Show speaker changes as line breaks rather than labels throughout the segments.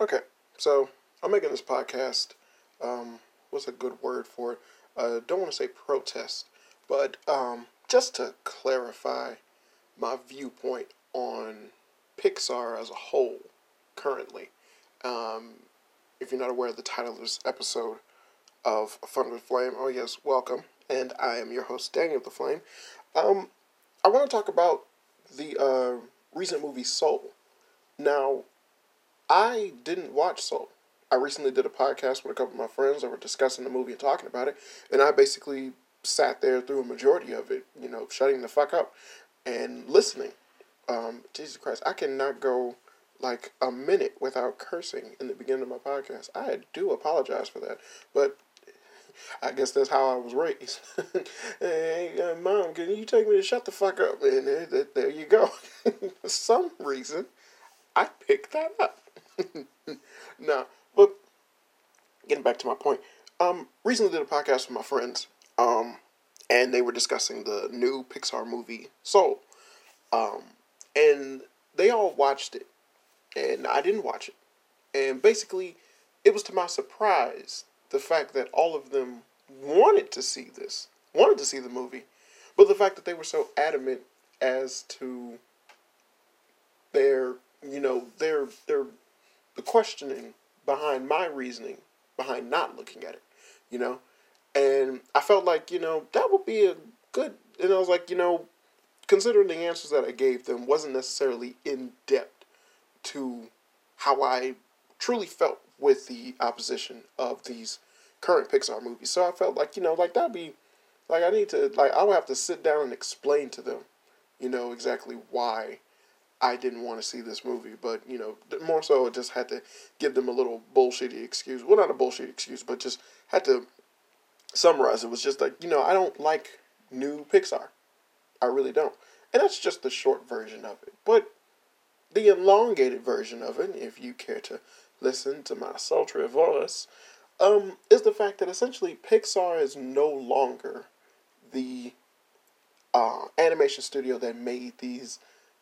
Okay, so I'm making this podcast. Um, what's a good word for it? Uh, don't want to say protest, but um, just to clarify my viewpoint on Pixar as a whole currently. Um, if you're not aware of the title of this episode of Fun with Flame, oh yes, welcome. And I am your host, Daniel the Flame. Um, I want to talk about the uh, recent movie Soul. Now, I didn't watch Soul. I recently did a podcast with a couple of my friends that were discussing the movie and talking about it, and I basically sat there through a majority of it, you know, shutting the fuck up and listening. Um, Jesus Christ, I cannot go like a minute without cursing in the beginning of my podcast. I do apologize for that, but I guess that's how I was raised. hey, uh, mom, can you take me to shut the fuck up? And there, there you go. for some reason, I picked that up. no, but getting back to my point, um, recently did a podcast with my friends, um, and they were discussing the new Pixar movie Soul, um, and they all watched it, and I didn't watch it, and basically, it was to my surprise the fact that all of them wanted to see this, wanted to see the movie, but the fact that they were so adamant as to their, you know, their their the questioning behind my reasoning behind not looking at it, you know, and I felt like you know that would be a good, and I was like, you know, considering the answers that I gave them wasn't necessarily in depth to how I truly felt with the opposition of these current Pixar movies. So I felt like, you know, like that'd be like I need to like I would have to sit down and explain to them, you know, exactly why I didn't want to see this movie. But, you know, more so I just had to give them a little bullshitty excuse. Well not a bullshit excuse, but just had to summarize it was just like, you know, I don't like new Pixar. I really don't. And that's just the short version of it. But the elongated version of it, if you care to listen to my sultry voice, um, is the fact that essentially Pixar is no longer the uh, animation studio that made these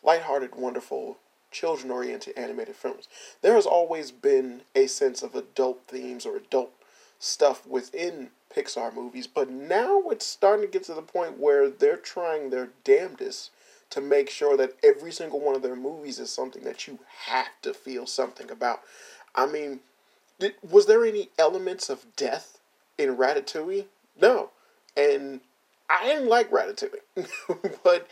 lighthearted, wonderful, children oriented animated films. There has always been a sense of adult themes or adult stuff within Pixar movies, but now it's starting to get to the point where they're trying their damnedest to make sure that every single one of their movies is something that you have to feel something about. I mean, did, was there any elements of death in Ratatouille? No. And I didn't like Ratatouille. but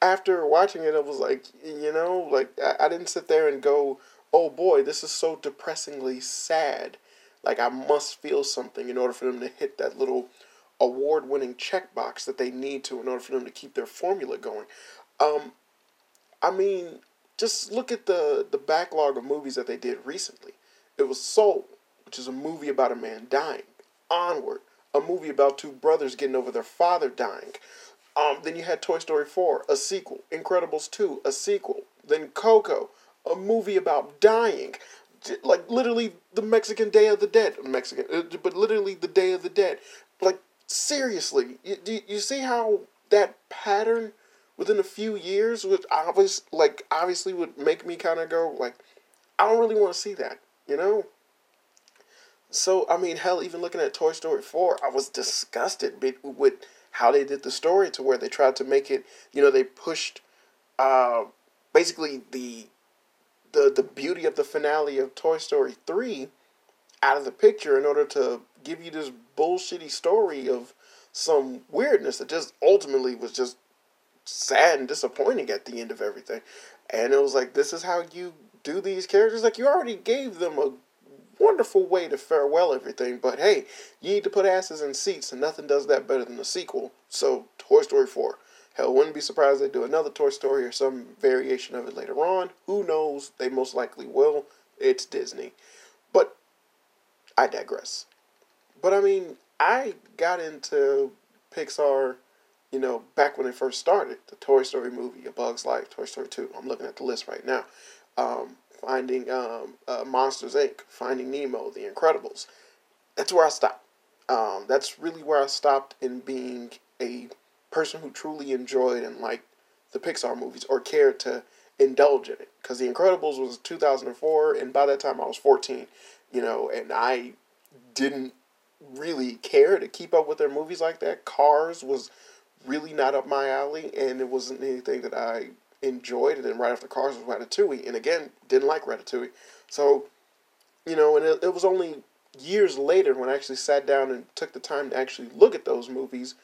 after watching it, I was like, you know, like I, I didn't sit there and go, oh boy, this is so depressingly sad. Like I must feel something in order for them to hit that little award winning checkbox that they need to in order for them to keep their formula going. Um, I mean, just look at the, the backlog of movies that they did recently. It was Soul, which is a movie about a man dying. Onward, a movie about two brothers getting over their father dying. Um, then you had Toy Story 4, a sequel. Incredibles 2, a sequel. Then Coco, a movie about dying. Like literally the Mexican Day of the Dead. Mexican, uh, but literally the Day of the Dead. Like seriously, you, you see how that pattern within a few years would obvious like obviously would make me kind of go like I don't really want to see that you know? So, I mean, hell, even looking at Toy Story 4, I was disgusted with how they did the story to where they tried to make it, you know, they pushed uh, basically the, the, the beauty of the finale of Toy Story 3 out of the picture in order to give you this bullshitty story of some weirdness that just ultimately was just sad and disappointing at the end of everything. And it was like, this is how you do these characters. Like you already gave them a wonderful way to farewell everything, but hey, you need to put asses in seats, and nothing does that better than a sequel. So Toy Story 4. Hell, wouldn't be surprised they do another Toy Story or some variation of it later on. Who knows? They most likely will. It's Disney. But I digress. But I mean, I got into Pixar, you know, back when it first started. The Toy Story movie, A Bug's Life, Toy Story 2. I'm looking at the list right now um, Finding um, uh, Monsters Inc., Finding Nemo, The Incredibles. That's where I stopped. Um, that's really where I stopped in being a person who truly enjoyed and liked the Pixar movies or cared to indulge in it because The Incredibles was 2004, and by that time I was 14, you know, and I didn't really care to keep up with their movies like that. Cars was really not up my alley, and it wasn't anything that I enjoyed. And then right after Cars was Ratatouille, and again, didn't like Ratatouille. So, you know, and it, it was only years later when I actually sat down and took the time to actually look at those movies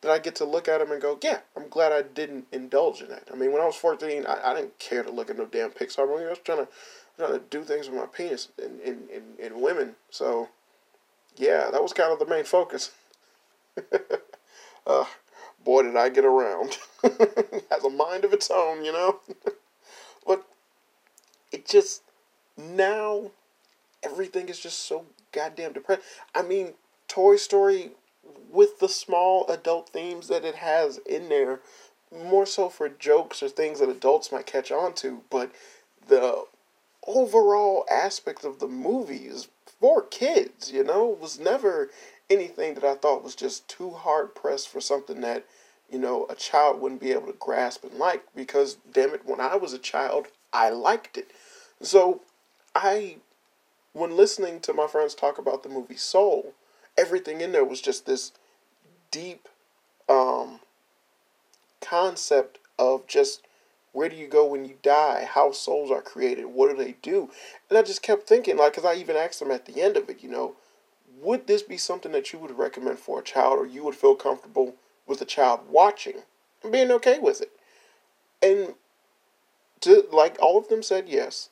that I get to look at them and go, yeah, I'm glad I didn't indulge in that. I mean, when I was 14, I, I didn't care to look at no damn Pixar movie. I was trying to trying to do things with my penis and, and, and, and women. So, yeah, that was kind of the main focus. uh, boy, did I get around. Has a mind of its own, you know? but it just, now, everything is just so goddamn depressed. I mean, Toy Story, with the small adult themes that it has in there, more so for jokes or things that adults might catch on to, but the overall aspect of the movies for kids, you know, was never anything that I thought was just too hard pressed for something that, you know, a child wouldn't be able to grasp and like because damn it, when I was a child, I liked it. So I when listening to my friends talk about the movie Soul, everything in there was just this deep um concept of just where do you go when you die? How souls are created? What do they do? And I just kept thinking, like, because I even asked them at the end of it, you know, would this be something that you would recommend for a child or you would feel comfortable with a child watching and being okay with it? And to, like, all of them said yes.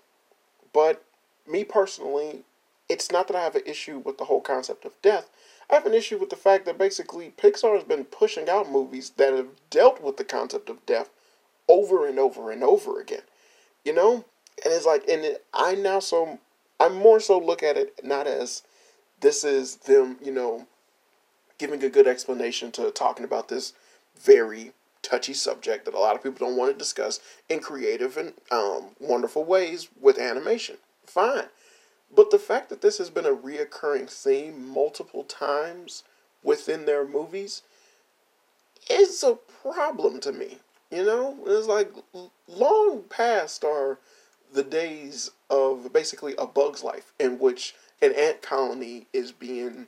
But me personally, it's not that I have an issue with the whole concept of death. I have an issue with the fact that basically Pixar has been pushing out movies that have dealt with the concept of death over and over and over again. You know? And it's like, and it, I now so, I more so look at it not as this is them, you know, giving a good explanation to talking about this very touchy subject that a lot of people don't want to discuss in creative and um, wonderful ways with animation. Fine. But the fact that this has been a reoccurring theme multiple times within their movies is a problem to me. You know, it's like long past are the days of basically a bug's life in which an ant colony is being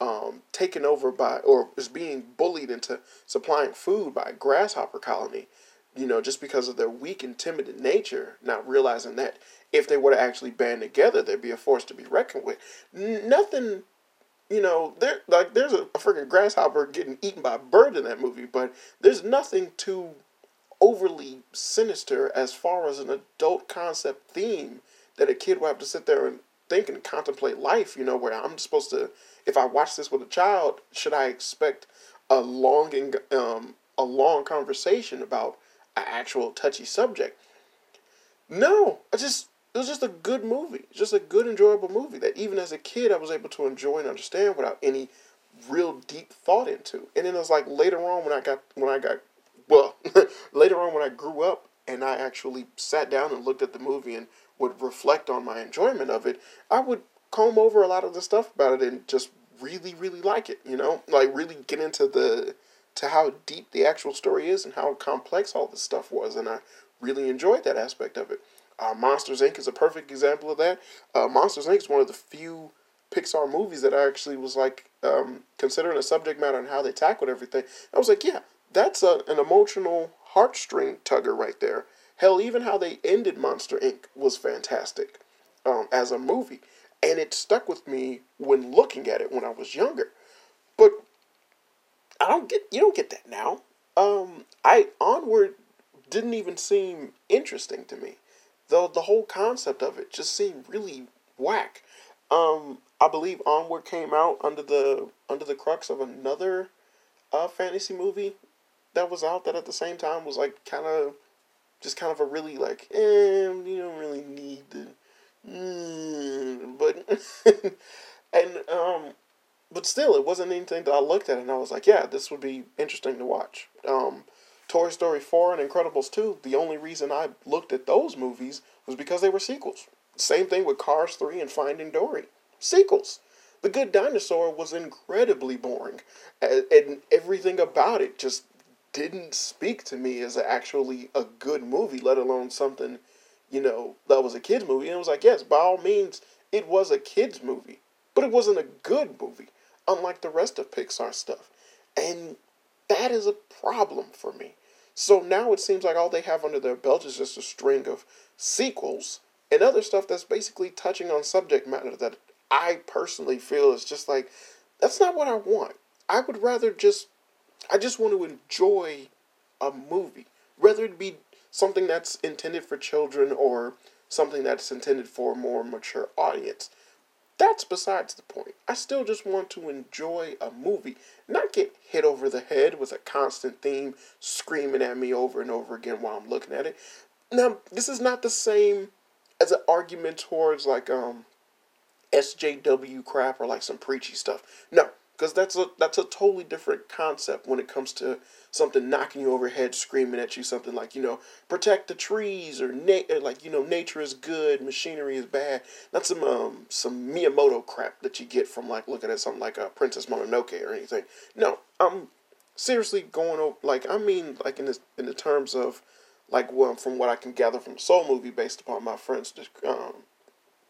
um, taken over by or is being bullied into supplying food by a grasshopper colony. You know, just because of their weak and timid nature, not realizing that if they were to actually band together, there'd be a force to be reckoned with. Nothing you know, there like there's a, a freaking grasshopper getting eaten by a bird in that movie, but there's nothing too overly sinister as far as an adult concept theme that a kid will have to sit there and think and contemplate life, you know, where I'm supposed to, if I watch this with a child, should I expect a long, um, a long conversation about an actual touchy subject? No, I just, it was just a good movie. Just a good, enjoyable movie that even as a kid I was able to enjoy and understand without any real deep thought into. And then it was like later on when I got when I got well, later on when I grew up and I actually sat down and looked at the movie and would reflect on my enjoyment of it, I would comb over a lot of the stuff about it and just really, really like it, you know? Like really get into the to how deep the actual story is and how complex all this stuff was and I really enjoyed that aspect of it. Uh, Monsters Inc. is a perfect example of that. Uh, Monsters Inc. is one of the few Pixar movies that I actually was like um, considering the subject matter and how they tackled everything. I was like, yeah, that's a, an emotional heartstring tugger right there. Hell, even how they ended Monster Inc. was fantastic um, as a movie. And it stuck with me when looking at it when I was younger. But I don't get you don't get that now. Um, I onward didn't even seem interesting to me. Though the whole concept of it just seemed really whack. Um, I believe Onward came out under the under the crux of another uh, fantasy movie that was out that at the same time was like kind of just kind of a really like eh, you don't really need the mm, but and um but still it wasn't anything that I looked at and I was like yeah this would be interesting to watch. Um Toy Story 4 and Incredibles 2 the only reason I looked at those movies was because they were sequels. Same thing with Cars 3 and Finding Dory sequels. The Good Dinosaur was incredibly boring and, and everything about it just didn't speak to me as actually a good movie, let alone something, you know, that was a kids movie. And it was like, yes, by all means, it was a kids movie, but it wasn't a good movie, unlike the rest of Pixar stuff. And that is a problem for me. So now it seems like all they have under their belt is just a string of sequels and other stuff that's basically touching on subject matter that I personally feel is just like, that's not what I want. I would rather just I just want to enjoy a movie, whether it be something that's intended for children or something that's intended for a more mature audience. That's besides the point. I still just want to enjoy a movie, not get hit over the head with a constant theme screaming at me over and over again while I'm looking at it. Now, this is not the same as an argument towards like um SJW crap or like some preachy stuff. No, because that's a that's a totally different concept when it comes to something knocking you overhead, screaming at you, something like you know protect the trees or na- like you know nature is good, machinery is bad. Not some um some Miyamoto crap that you get from like looking at something like a uh, Princess Mononoke or anything. No, I'm seriously going over like I mean like in this in the terms of like well, from what I can gather from Soul movie based upon my friend's um,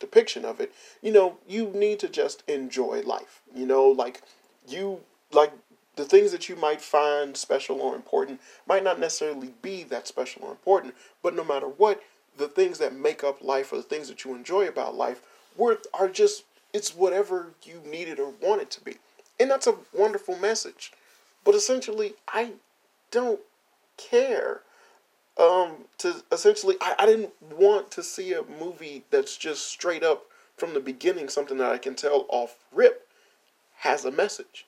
depiction of it, you know, you need to just enjoy life. You know, like you like the things that you might find special or important might not necessarily be that special or important, but no matter what, the things that make up life or the things that you enjoy about life worth are just it's whatever you need it or want it to be. And that's a wonderful message. But essentially I don't care. Um to essentially I, I didn't want to see a movie that's just straight up from the beginning something that I can tell off rip has a message.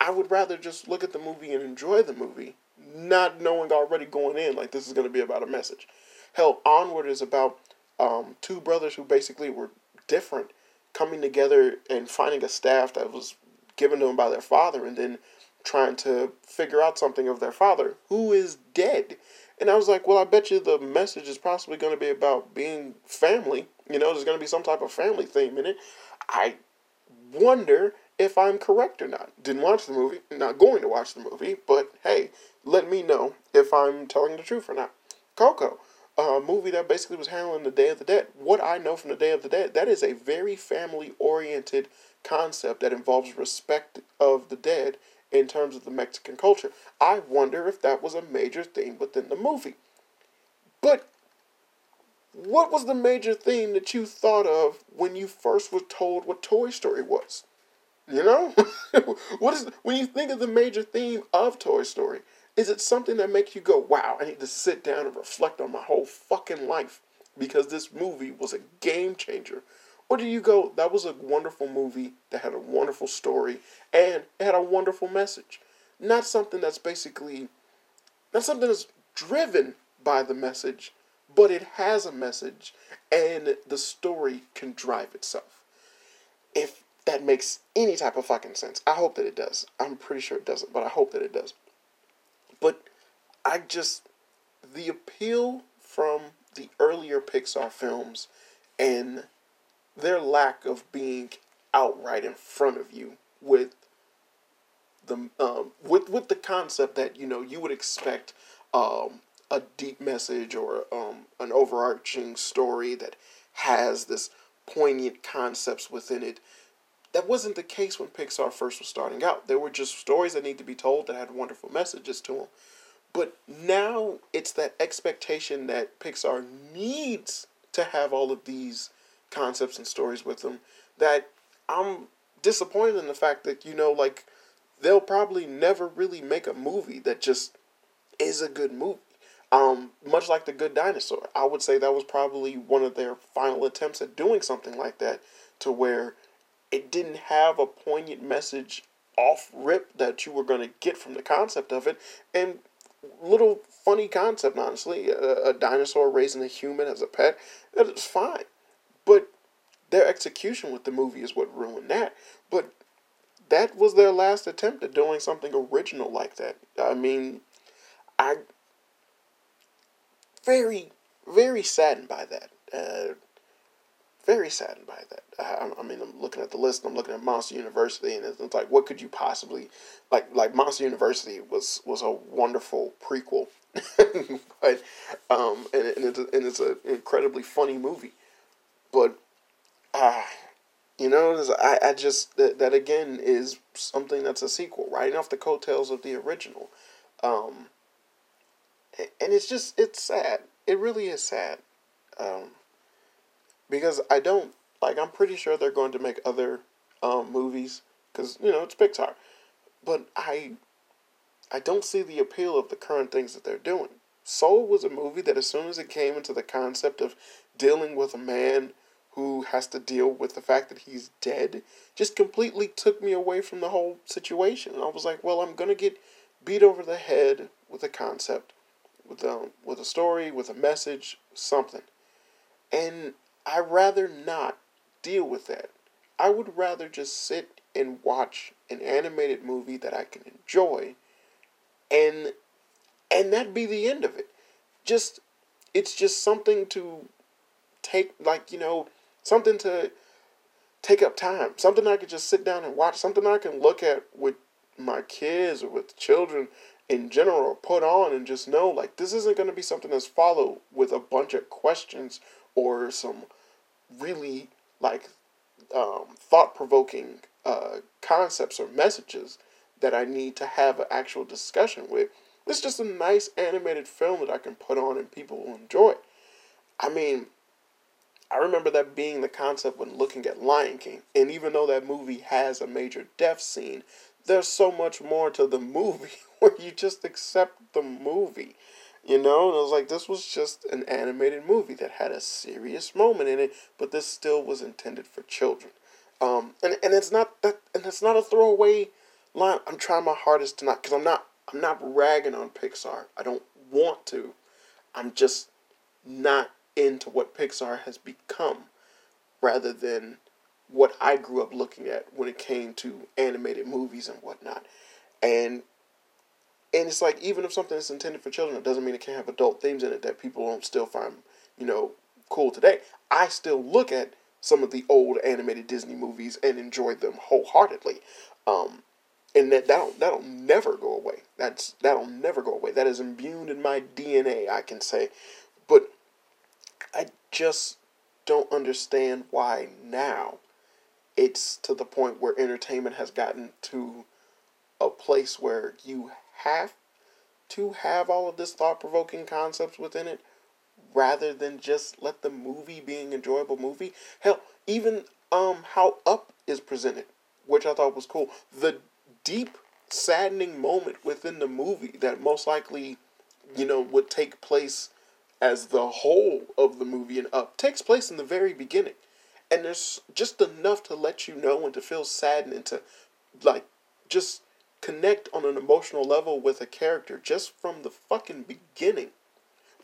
I would rather just look at the movie and enjoy the movie, not knowing already going in like this is going to be about a message. Hell, Onward is about um, two brothers who basically were different coming together and finding a staff that was given to them by their father and then trying to figure out something of their father who is dead. And I was like, well, I bet you the message is possibly going to be about being family. You know, there's going to be some type of family theme in it. I wonder if I'm correct or not. Didn't watch the movie, not going to watch the movie, but hey, let me know if I'm telling the truth or not. Coco, a movie that basically was handling the Day of the Dead. What I know from the Day of the Dead, that is a very family oriented concept that involves respect of the dead in terms of the Mexican culture. I wonder if that was a major theme within the movie. But what was the major theme that you thought of when you first were told what Toy Story was? You know, what is when you think of the major theme of Toy Story? Is it something that makes you go, "Wow, I need to sit down and reflect on my whole fucking life because this movie was a game changer"? Or do you go, "That was a wonderful movie that had a wonderful story and it had a wonderful message"? Not something that's basically, not something that's driven by the message, but it has a message and the story can drive itself. If that makes any type of fucking sense. I hope that it does. I'm pretty sure it doesn't, but I hope that it does. But I just the appeal from the earlier Pixar films and their lack of being outright in front of you with the um, with with the concept that you know you would expect um, a deep message or um, an overarching story that has this poignant concepts within it that wasn't the case when Pixar first was starting out. There were just stories that need to be told that had wonderful messages to them. But now it's that expectation that Pixar needs to have all of these concepts and stories with them that I'm disappointed in the fact that, you know, like, they'll probably never really make a movie that just is a good movie. Um, much like The Good Dinosaur, I would say that was probably one of their final attempts at doing something like that to where it didn't have a poignant message off rip that you were going to get from the concept of it. And little funny concept, honestly. A, a dinosaur raising a human as a pet, that is fine. But their execution with the movie is what ruined that. But that was their last attempt at doing something original like that. I mean, I very, very saddened by that. Uh, very saddened by that. I, I, mean, I'm looking at the list. I'm looking at Monster University, and it's, it's, like, what could you possibly like? Like Monster University was was a wonderful prequel, but um, and, and it's a, and it's an incredibly funny movie, but ah. Uh, you know, I, I just that, that again is something that's a sequel, riding off the coattails of the original, um, and it's just it's sad. It really is sad. Um, because I don't like. I'm pretty sure they're going to make other um, movies because you know it's Pixar, but I I don't see the appeal of the current things that they're doing. Soul was a movie that as soon as it came into the concept of dealing with a man who has to deal with the fact that he's dead just completely took me away from the whole situation. I was like, well, I'm gonna get beat over the head with a concept, with a um, with a story, with a message, something. And I rather not deal with that. I would rather just sit and watch an animated movie that I can enjoy and and that be the end of it. Just it's just something to take like, you know, something to take up time. Something I could just sit down and watch, something I can look at with my kids or with children in general put on and just know like this isn't going to be something that's followed with a bunch of questions or some really like um, thought provoking uh, concepts or messages that I need to have an actual discussion with. It's just a nice animated film that I can put on and people will enjoy. I mean, I remember that being the concept when looking at Lion King. And even though that movie has a major death scene, there's so much more to the movie where you just accept the movie. You know, and I was like, this was just an animated movie that had a serious moment in it, but this still was intended for children. Um, and and it's not that, and it's not a throwaway line. I'm trying my hardest to not, because I'm not, I'm not ragging on Pixar. I don't want to. I'm just not into what Pixar has become, rather than what I grew up looking at when it came to animated movies and whatnot. And and it's like even if something is intended for children, it doesn't mean it can't have adult themes in it that people don't still find, you know, cool today. I still look at some of the old animated Disney movies and enjoy them wholeheartedly. Um, and that that'll that'll never go away. That's that'll never go away. That is imbued in my DNA, I can say. But I just don't understand why now it's to the point where entertainment has gotten to a place where you have to have all of this thought provoking concepts within it rather than just let the movie be an enjoyable movie. Hell, even um how Up is presented, which I thought was cool. The deep saddening moment within the movie that most likely, you know, would take place as the whole of the movie and Up takes place in the very beginning. And there's just enough to let you know and to feel saddened and to like just connect on an emotional level with a character just from the fucking beginning.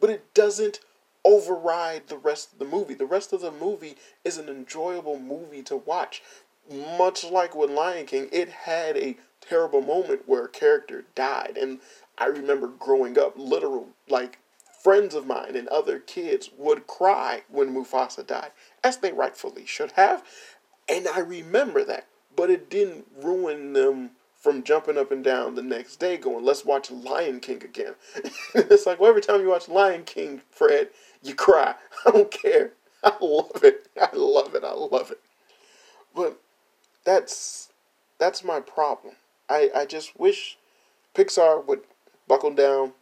But it doesn't override the rest of the movie. The rest of the movie is an enjoyable movie to watch. Much like with Lion King, it had a terrible moment where a character died. And I remember growing up, literal, like, friends of mine and other kids would cry when Mufasa died, as they rightfully should have. And I remember that. But it didn't ruin them from jumping up and down the next day going, let's watch Lion King again. it's like, well, every time you watch Lion King, Fred, you cry. I don't care. I love it. I love it. I love it. But that's that's my problem. I, I just wish Pixar would buckle down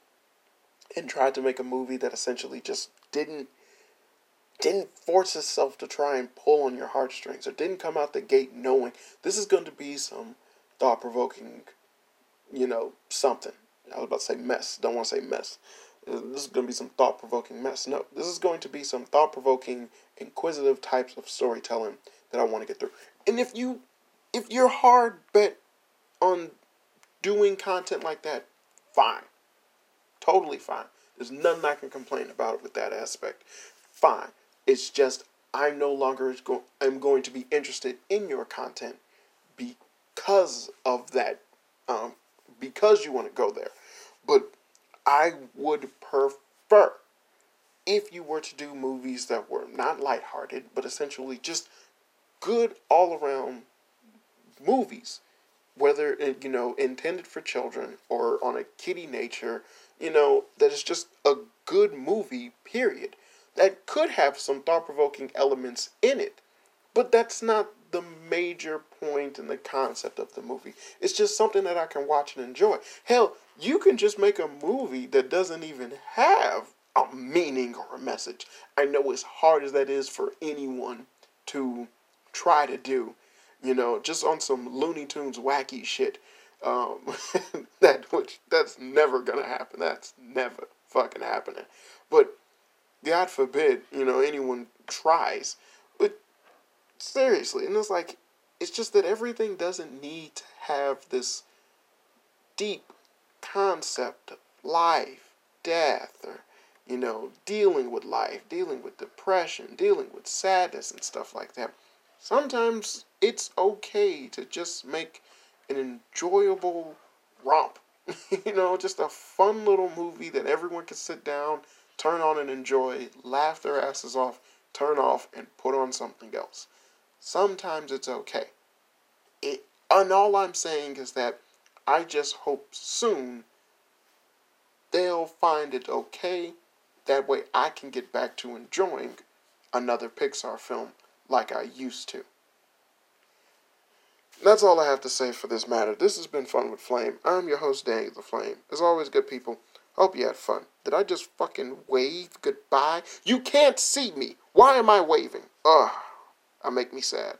and try to make a movie that essentially just didn't didn't force itself to try and pull on your heartstrings or didn't come out the gate knowing this is going to be some thought provoking, you know, something. I was about to say mess. Don't want to say mess. Uh, this is going to be some thought provoking mess. No, this is going to be some thought provoking, inquisitive types of storytelling that I want to get through. And if you, if you're hard bent on doing content like that, fine, totally fine. There's nothing I can complain about with that aspect. Fine. It's just I'm no longer go- I'm going to be interested in your content because of that, um, because you want to go there. But I would prefer if you were to do movies that were not lighthearted, but essentially just good all around movies, whether you know intended for children or on a kiddie nature, you know that is just a good movie. Period. That could have some thought provoking elements in it, but that's not the major point and the concept of the movie. It's just something that I can watch and enjoy. Hell, you can just make a movie that doesn't even have a meaning or a message. I know as hard as that is for anyone to try to do, you know, just on some Looney Tunes wacky shit. Um, that which that's never gonna happen. That's never fucking happening. But God forbid, you know, anyone tries. Seriously, and it's like it's just that everything doesn't need to have this deep concept of life, death, or you know, dealing with life, dealing with depression, dealing with sadness and stuff like that. Sometimes it's okay to just make an enjoyable romp. you know, just a fun little movie that everyone can sit down, turn on and enjoy, laugh their asses off, turn off, and put on something else. Sometimes it's okay. It, and all I'm saying is that I just hope soon they'll find it okay that way I can get back to enjoying another Pixar film like I used to. That's all I have to say for this matter. This has been Fun with Flame. I'm your host, Danny the Flame. As always, good people, hope you had fun. Did I just fucking wave goodbye? You can't see me. Why am I waving? Ugh, that make me sad.